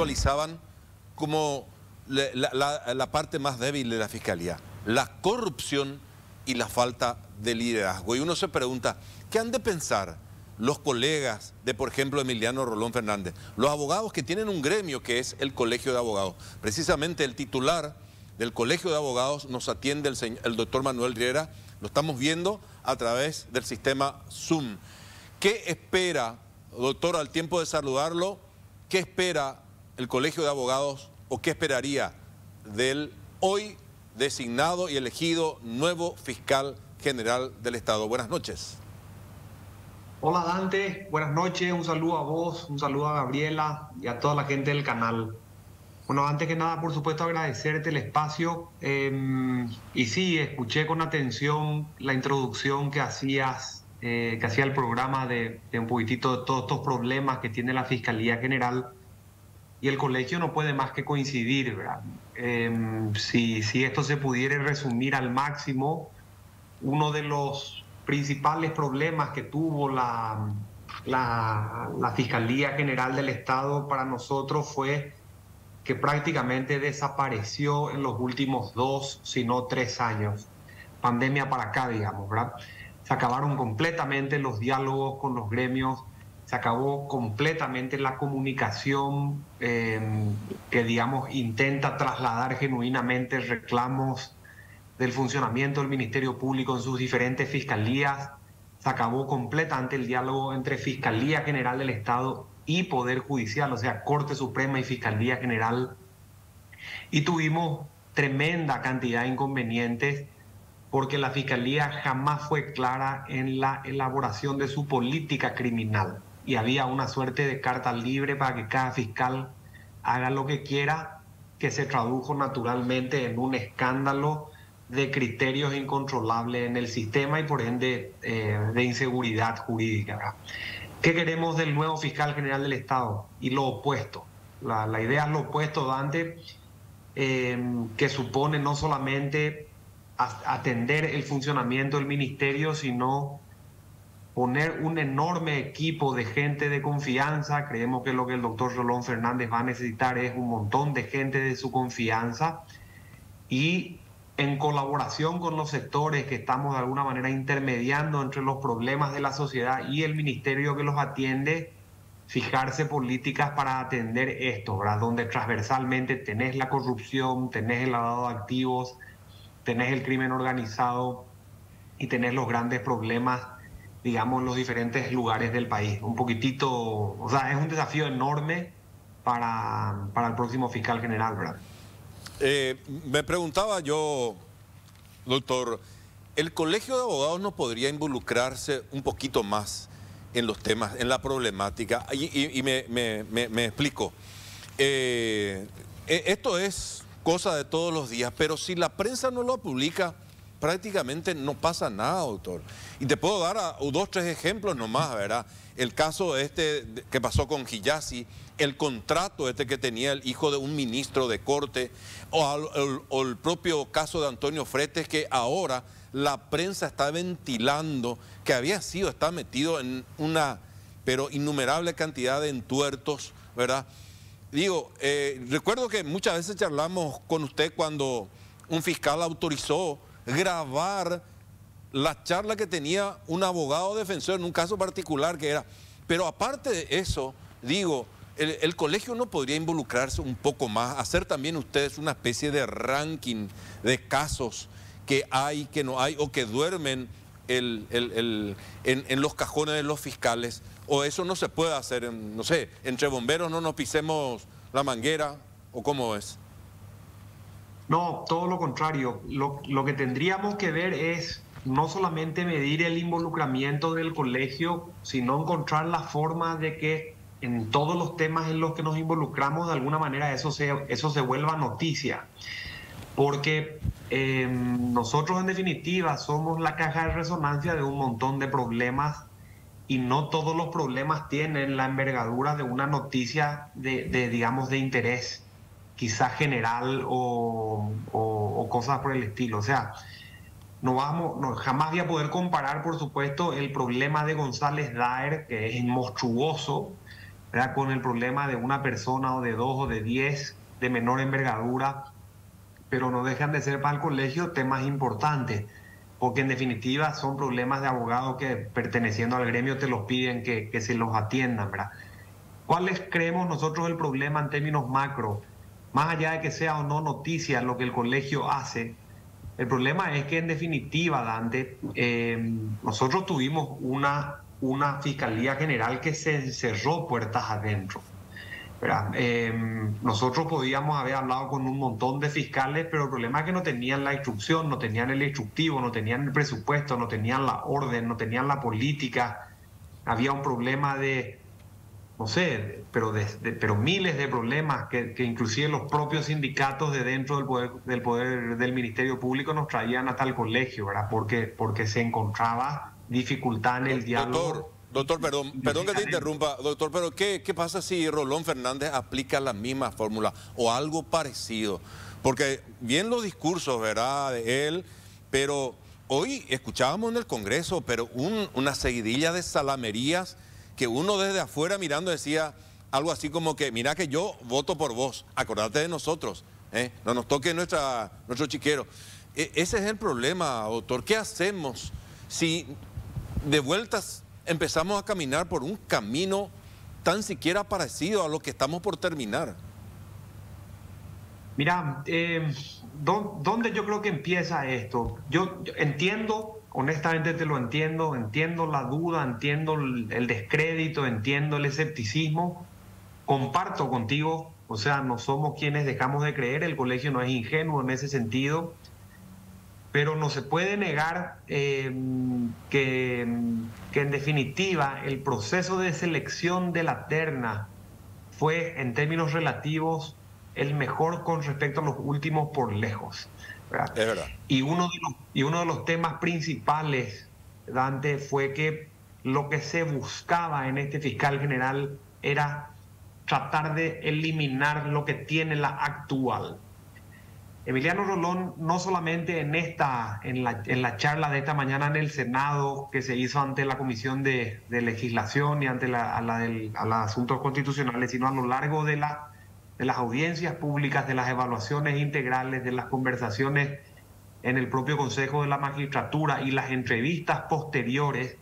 visualizaban como la, parte más débil de la Fiscalía, la corrupción y la falta de liderazgo. Y uno se pregunta, ¿qué han de pensar los colegas de, por ejemplo, Emiliano Rolón Fernández? Los abogados que tienen un gremio que es el Colegio de Abogados. Precisamente el titular del Colegio de Abogados nos atiende el, el doctor Manuel Riera, lo estamos viendo a través del sistema Zoom. ¿Qué espera, doctor, al tiempo de saludarlo, qué espera el Colegio de Abogados o qué esperaría del hoy designado y elegido nuevo fiscal general del Estado? Buenas noches. Hola Dante, buenas noches, un saludo a vos, un saludo a Gabriela y a toda la gente del canal. Bueno, antes que nada, por supuesto, agradecerte el espacio. Em, y sí, escuché con atención la introducción que hacías, eh, que hacía el programa de, de, un poquitito de todos estos problemas que tiene la Fiscalía General y el colegio no puede más que coincidir. Em, si, si esto se pudiera resumir al máximo, uno de los principales problemas que tuvo la, la, la, Fiscalía General del Estado para nosotros fue que prácticamente desapareció en los últimos dos, si no tres años. Pandemia para acá, digamos, ¿verdad? Se acabaron completamente los diálogos con los gremios se acabó completamente la comunicación em, que, digamos, intenta trasladar genuinamente reclamos del funcionamiento del Ministerio Público en sus diferentes fiscalías. Se acabó completamente el diálogo entre Fiscalía General del Estado y Poder Judicial, o sea, Corte Suprema y Fiscalía General. Y tuvimos tremenda cantidad de inconvenientes porque la Fiscalía jamás fue clara en la elaboración de su política criminal y había una suerte de carta libre para que cada fiscal haga lo que quiera, que se tradujo naturalmente en un escándalo de criterios incontrolables en el sistema y por ende eh, de inseguridad jurídica. ¿Qué queremos del nuevo fiscal general del Estado? Y lo opuesto. La, idea es lo opuesto, Dante, eh, que supone no solamente atender el funcionamiento del ministerio, sino poner un enorme equipo de gente de confianza. Creemos que lo que el doctor Rolón Fernández va a necesitar es un montón de gente de su confianza y en colaboración con los sectores que estamos de alguna manera intermediando entre los problemas de la sociedad y el ministerio que los atiende, fijarse políticas para atender esto, ¿verdad? Donde transversalmente tenés la corrupción, tenés el lavado de activos, tenés el crimen organizado y tenés los grandes problemas digamos, los diferentes lugares del país. Un poquitito, o sea, es un desafío enorme para, para el próximo fiscal general, ¿verdad? Eh, me preguntaba yo, doctor, ¿el Colegio de Abogados no podría involucrarse un poquito más en los temas, en la problemática? Y, me, me, me, explico. Eh, e, esto es cosa de todos los días, pero si la prensa no lo publica prácticamente no pasa nada, doctor. Y te puedo dar dos, tres ejemplos nomás, ¿verdad? El caso este que pasó con Giyasi, el contrato este que tenía el hijo de un ministro de corte, o, el propio caso de Antonio Fretes, que ahora la prensa está ventilando que había sido, está metido en una, pero innumerable cantidad de entuertos, ¿verdad? Digo, eh, recuerdo que muchas veces charlamos con usted cuando un fiscal autorizó grabar la charla que tenía un abogado defensor en un caso particular que era. Pero aparte de eso, digo, el, colegio no podría involucrarse un poco más, hacer también ustedes una especie de ranking de casos que hay, que no hay, o que duermen en, los cajones de los fiscales, o eso no se puede hacer, no sé, entre bomberos no nos pisemos la manguera, o cómo es. No, todo lo contrario. Lo, que tendríamos que ver es no solamente medir el involucramiento del colegio, sino encontrar la forma de que en todos los temas en los que nos involucramos, de alguna manera eso se, eso se vuelva noticia. Porque em, nosotros en definitiva somos la caja de resonancia de un montón de problemas y no todos los problemas tienen la envergadura de una noticia de, de digamos, de interés quizás general o, cosas por el estilo. O sea, no vamos, jamás voy a poder comparar, por supuesto, el problema de González Daer, que es monstruoso, con el problema de una persona o de dos o de diez de menor envergadura, pero no dejan de ser para el colegio temas importantes, porque en definitiva son problemas de abogados que perteneciendo al gremio te los piden que, que se los atiendan. ¿verdad? ¿Cuáles creemos nosotros el problema en términos macro? Más allá de que sea o no noticia lo que el colegio hace, el problema es que en definitiva, Dante, eh, nosotros tuvimos una, una fiscalía general que se encerró puertas adentro. Eh, nosotros podíamos haber hablado con un montón de fiscales, pero el problema es que no tenían la instrucción, no tenían el instructivo, no tenían el presupuesto, no tenían la orden, no tenían la política. Había un problema de, no sé, pero, pero miles de problemas que, inclusive los propios sindicatos de dentro del poder, del poder del Ministerio Público nos traían hasta el colegio, ¿verdad? Porque, porque se encontraba dificultad en el diálogo. Doctor, perdón, perdón que te interrumpa, doctor, pero ¿qué, ¿qué pasa si Rolón Fernández aplica la misma fórmula o algo parecido? Porque bien los discursos, ¿verdad?, de él, pero hoy escuchábamos en el Congreso, pero una seguidilla de salamerías que uno desde afuera mirando decía algo así como que, mira que yo voto por vos, acordate de nosotros, ¿eh? no nos toque nuestra, nuestro chiquero. E, ese es el problema, doctor. ¿Qué hacemos si de vueltas empezamos a caminar por un camino tan siquiera parecido a lo que estamos por terminar? Mira, eh, ¿dónde yo creo que empieza esto? yo entiendo honestamente te lo entiendo, entiendo la duda, entiendo el, descrédito, entiendo el escepticismo, comparto contigo, o sea, no somos quienes dejamos de creer, el colegio no es ingenuo en ese sentido, pero no se puede negar eh, que, que en definitiva el proceso de selección de la terna fue en términos relativos el mejor con respecto a los últimos por lejos. Y uno, de los, y uno de los temas principales, Dante, fue que lo que se buscaba en este fiscal general era tratar de eliminar lo que tiene la actual. Emiliano Rolón, no solamente en esta, en la, en la, charla de esta mañana en el Senado que se hizo ante la Comisión de, Legislación y ante la, a la del, a los asuntos constitucionales, sino a lo largo de la de las audiencias públicas, de las evaluaciones integrales, de las conversaciones en el propio Consejo de la Magistratura y las entrevistas posteriores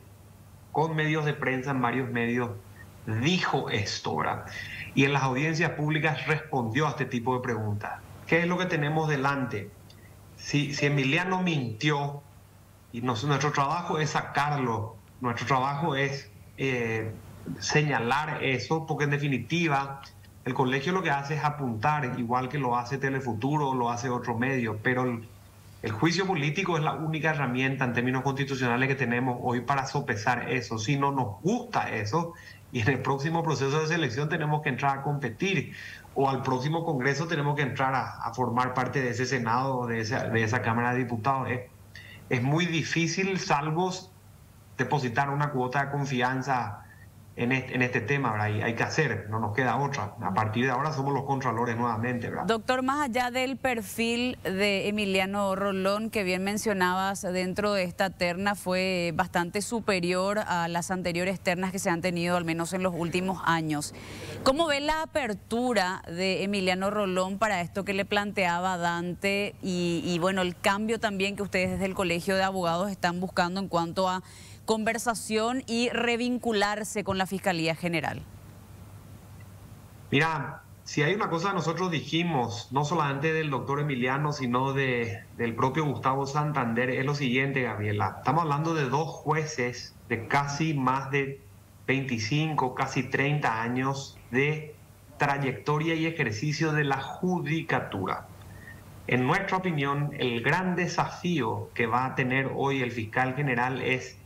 con medios de prensa en varios medios, dijo esto, ¿verdad? Y en las audiencias públicas respondió a este tipo de preguntas. ¿Qué es lo que tenemos delante? Si, si Emiliano mintió, y nuestro trabajo es sacarlo, nuestro trabajo es eh, señalar eso, porque en definitiva el colegio lo que hace es apuntar, igual que lo hace Telefuturo lo hace otro medio, pero el, juicio político es la única herramienta en términos constitucionales que tenemos hoy para sopesar eso. Si no nos gusta eso, y en el próximo proceso de selección tenemos que entrar a competir, o al próximo Congreso tenemos que entrar a, formar parte de ese Senado o de esa, Cámara de Diputados. Es muy difícil, salvo depositar una cuota de confianza en este, tema, ¿verdad? hay que hacer, no nos queda otra. A partir de ahora somos los contralores nuevamente, ¿verdad? Doctor, más allá del perfil de Emiliano Rolón, que bien mencionabas dentro de esta terna, fue bastante superior a las anteriores ternas que se han tenido, al menos en los últimos años. ¿Cómo ve la apertura de Emiliano Rolón para esto que le planteaba Dante y bueno, el cambio también que ustedes desde el Colegio de Abogados están buscando en cuanto a conversación y revincularse con la Fiscalía General? Mira, si hay una cosa nosotros dijimos, no solamente del doctor Emiliano, sino de, del propio Gustavo Santander, es lo siguiente, Gabriela. Estamos hablando de dos jueces de casi más de 25, casi 30 años de trayectoria y ejercicio de la judicatura. En nuestra opinión, el gran desafío que va a tener hoy el fiscal general es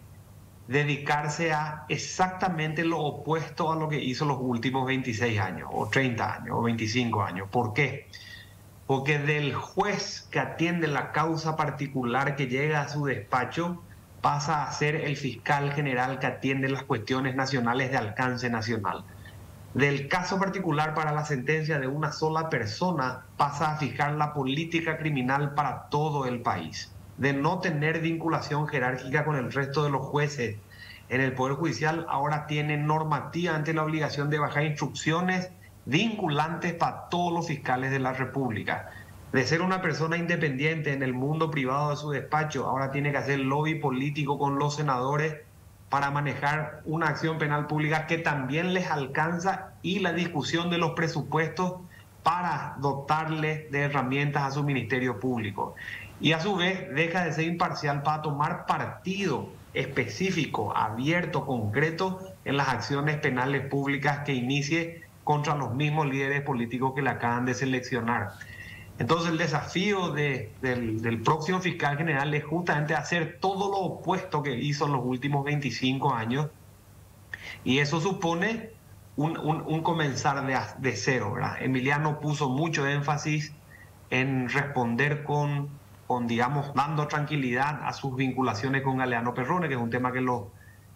dedicarse a exactamente lo opuesto a lo que hizo los últimos 26 años, o 30 años, o 25 años. ¿Por qué? Porque del juez que atiende la causa particular que llega a su despacho, pasa a ser el fiscal general que atiende las cuestiones nacionales de alcance nacional. Del caso particular para la sentencia de una sola persona, pasa a fijar la política criminal para todo el país de no tener vinculación jerárquica con el resto de los jueces en el Poder Judicial ahora tiene normativamente la obligación de bajar instrucciones vinculantes para todos los fiscales de la República. De ser una persona independiente en el mundo privado de su despacho, ahora tiene que hacer lobby político con los senadores para manejar una acción penal pública que también les alcanza y la discusión de los presupuestos para dotarle de herramientas a su ministerio público. Y a su vez deja de ser imparcial para tomar partido específico, abierto, concreto en las acciones penales públicas que inicie contra los mismos líderes políticos que le acaban de seleccionar. Entonces el desafío del, próximo fiscal general es justamente hacer todo lo opuesto que hizo en los últimos 25 años y eso supone un, comenzar de, de, cero. Emiliano puso mucho énfasis en responder con, con, digamos, dando tranquilidad a sus vinculaciones con Galeano Perrone, que es un tema que lo,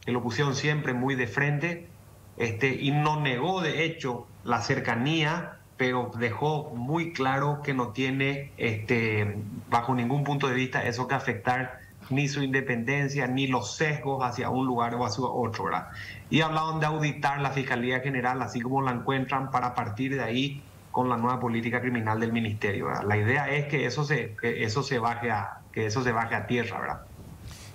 que lo pusieron siempre muy de frente, este, y no negó de hecho la cercanía, pero dejó muy claro que no tiene, este, bajo ningún punto de vista, eso que afectar ni su independencia, ni los sesgos hacia un lugar o hacia otro, ¿verdad? Y hablaban de auditar la Fiscalía General, así como la encuentran, para partir de ahí con la nueva política criminal del Ministerio. La idea es que eso se, eso se baje a, que eso se baje a tierra, ¿verdad?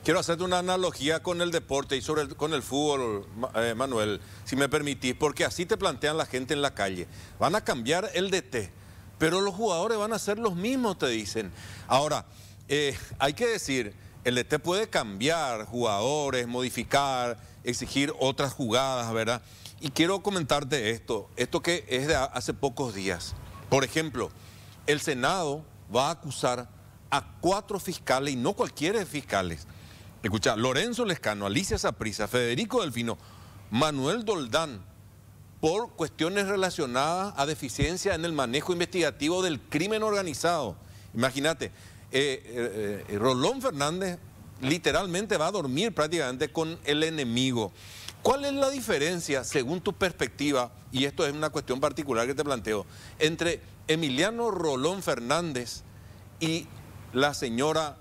Quiero hacerte una analogía con el deporte y sobre con el fútbol, eh, Manuel, si me permitís, porque así te plantean la gente en la calle. Van a cambiar el DT, pero los jugadores van a ser los mismos, te dicen. Ahora, eh, hay que decir, el DT puede cambiar jugadores, modificar, exigir otras jugadas, ¿verdad? Y quiero comentarte esto, esto que es de hace pocos días. Por ejemplo, el Senado va a acusar a cuatro fiscales, y no cualquiera fiscales. Escucha, Lorenzo Lescano, Alicia Saprisa, Federico Delfino, Manuel Doldán, por cuestiones relacionadas a deficiencia en el manejo investigativo del crimen organizado. Imagínate, eh, eh, eh, Rolón Fernández literalmente va a dormir prácticamente con el enemigo. ¿Cuál es la diferencia, según tu perspectiva, y esto es una cuestión particular que te planteo, entre Emiliano Rolón Fernández y la señora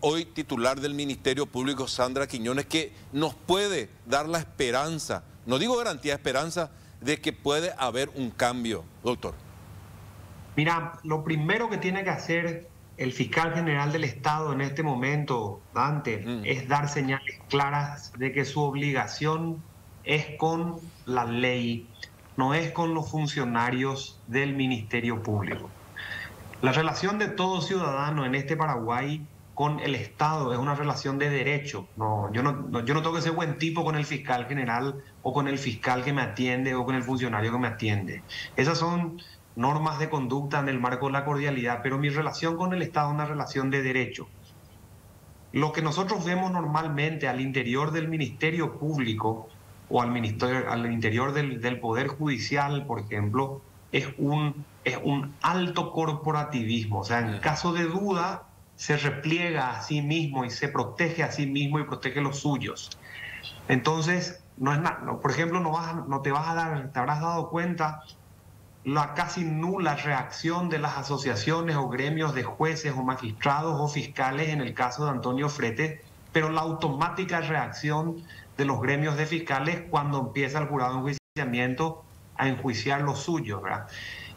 hoy titular del Ministerio Público, Sandra Quiñones, que nos puede dar la esperanza, no digo garantía, esperanza de que puede haber un cambio, doctor? Mira, lo primero que tiene que hacer el fiscal general del Estado en este momento, Dante, mm. es dar señales claras de que su obligación es con la ley, no es con los funcionarios del Ministerio Público. La relación de todo ciudadano en este Paraguay con el Estado es una relación de derecho. No, yo, no, yo no tengo que ser buen tipo con el fiscal general o con el fiscal que me atiende o con el funcionario que me atiende. Esas son normas de conducta en el marco de la cordialidad, pero mi relación con el Estado es una relación de derecho. Lo que nosotros vemos normalmente al interior del Ministerio Público o al, ministerio, al interior del, del, Poder Judicial, por ejemplo, es un, es un alto corporativismo. O sea, en caso de duda, se repliega a sí mismo y se protege a sí mismo y protege los suyos. Entonces, no es nada. Por ejemplo, no, vas, no te vas a dar, te habrás dado cuenta la casi nula reacción de las asociaciones o gremios de jueces o magistrados o fiscales en el caso de Antonio Frete, pero la automática reacción de los gremios de fiscales cuando empieza el jurado de enjuiciamiento a enjuiciar lo suyo, ¿verdad?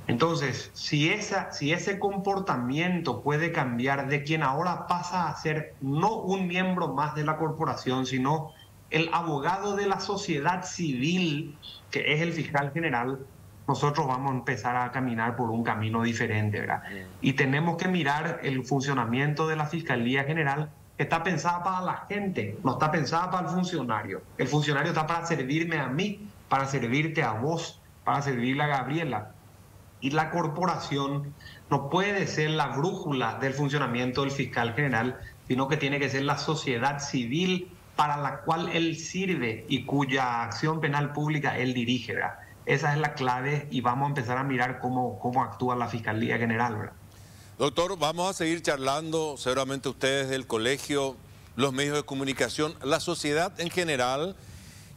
Entonces, si, esa, si ese comportamiento puede cambiar de quien ahora pasa a ser no un miembro más de la corporación, sino el abogado de la sociedad civil, que es el fiscal general, nosotros vamos a empezar a caminar por un camino diferente, ¿verdad? Y tenemos que mirar el funcionamiento de la Fiscalía General, que está pensada para la gente, no está pensada para el funcionario. El funcionario está para servirme a mí, para servirte a vos, para servirle a Gabriela. Y la corporación no puede ser la brújula del funcionamiento del fiscal general, sino que tiene que ser la sociedad civil para la cual él sirve y cuya acción penal pública él dirige. ¿verdad? Esa es la clave y vamos a empezar a mirar cómo, cómo actúa la Fiscalía General. Doctor, vamos a seguir charlando, seguramente ustedes del colegio, los medios de comunicación, la sociedad en general,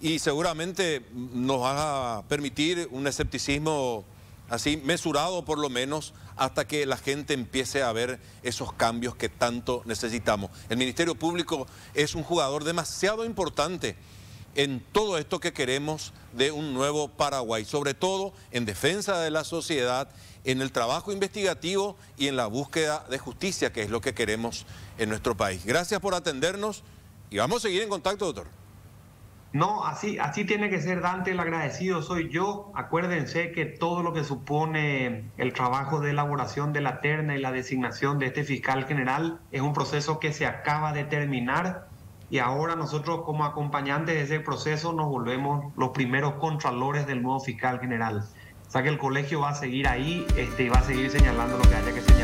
y seguramente nos va a permitir un escepticismo así mesurado por lo menos hasta que la gente empiece a ver esos cambios que tanto necesitamos. El Ministerio Público es un jugador demasiado importante en todo esto que queremos de un nuevo Paraguay, sobre todo en defensa de la sociedad, en el trabajo investigativo y en la búsqueda de justicia, que es lo que queremos en nuestro país. Gracias por atendernos y vamos a seguir en contacto, doctor. No, así, así tiene que ser Dante, el agradecido soy yo. Acuérdense que todo lo que supone el trabajo de elaboración de la terna y la designación de este fiscal general es un proceso que se acaba de terminar y ahora nosotros como acompañantes de ese proceso nos volvemos los primeros contralores del nuevo fiscal general. O sea que el colegio va a seguir ahí este, y va a seguir señalando lo que haya que señalar.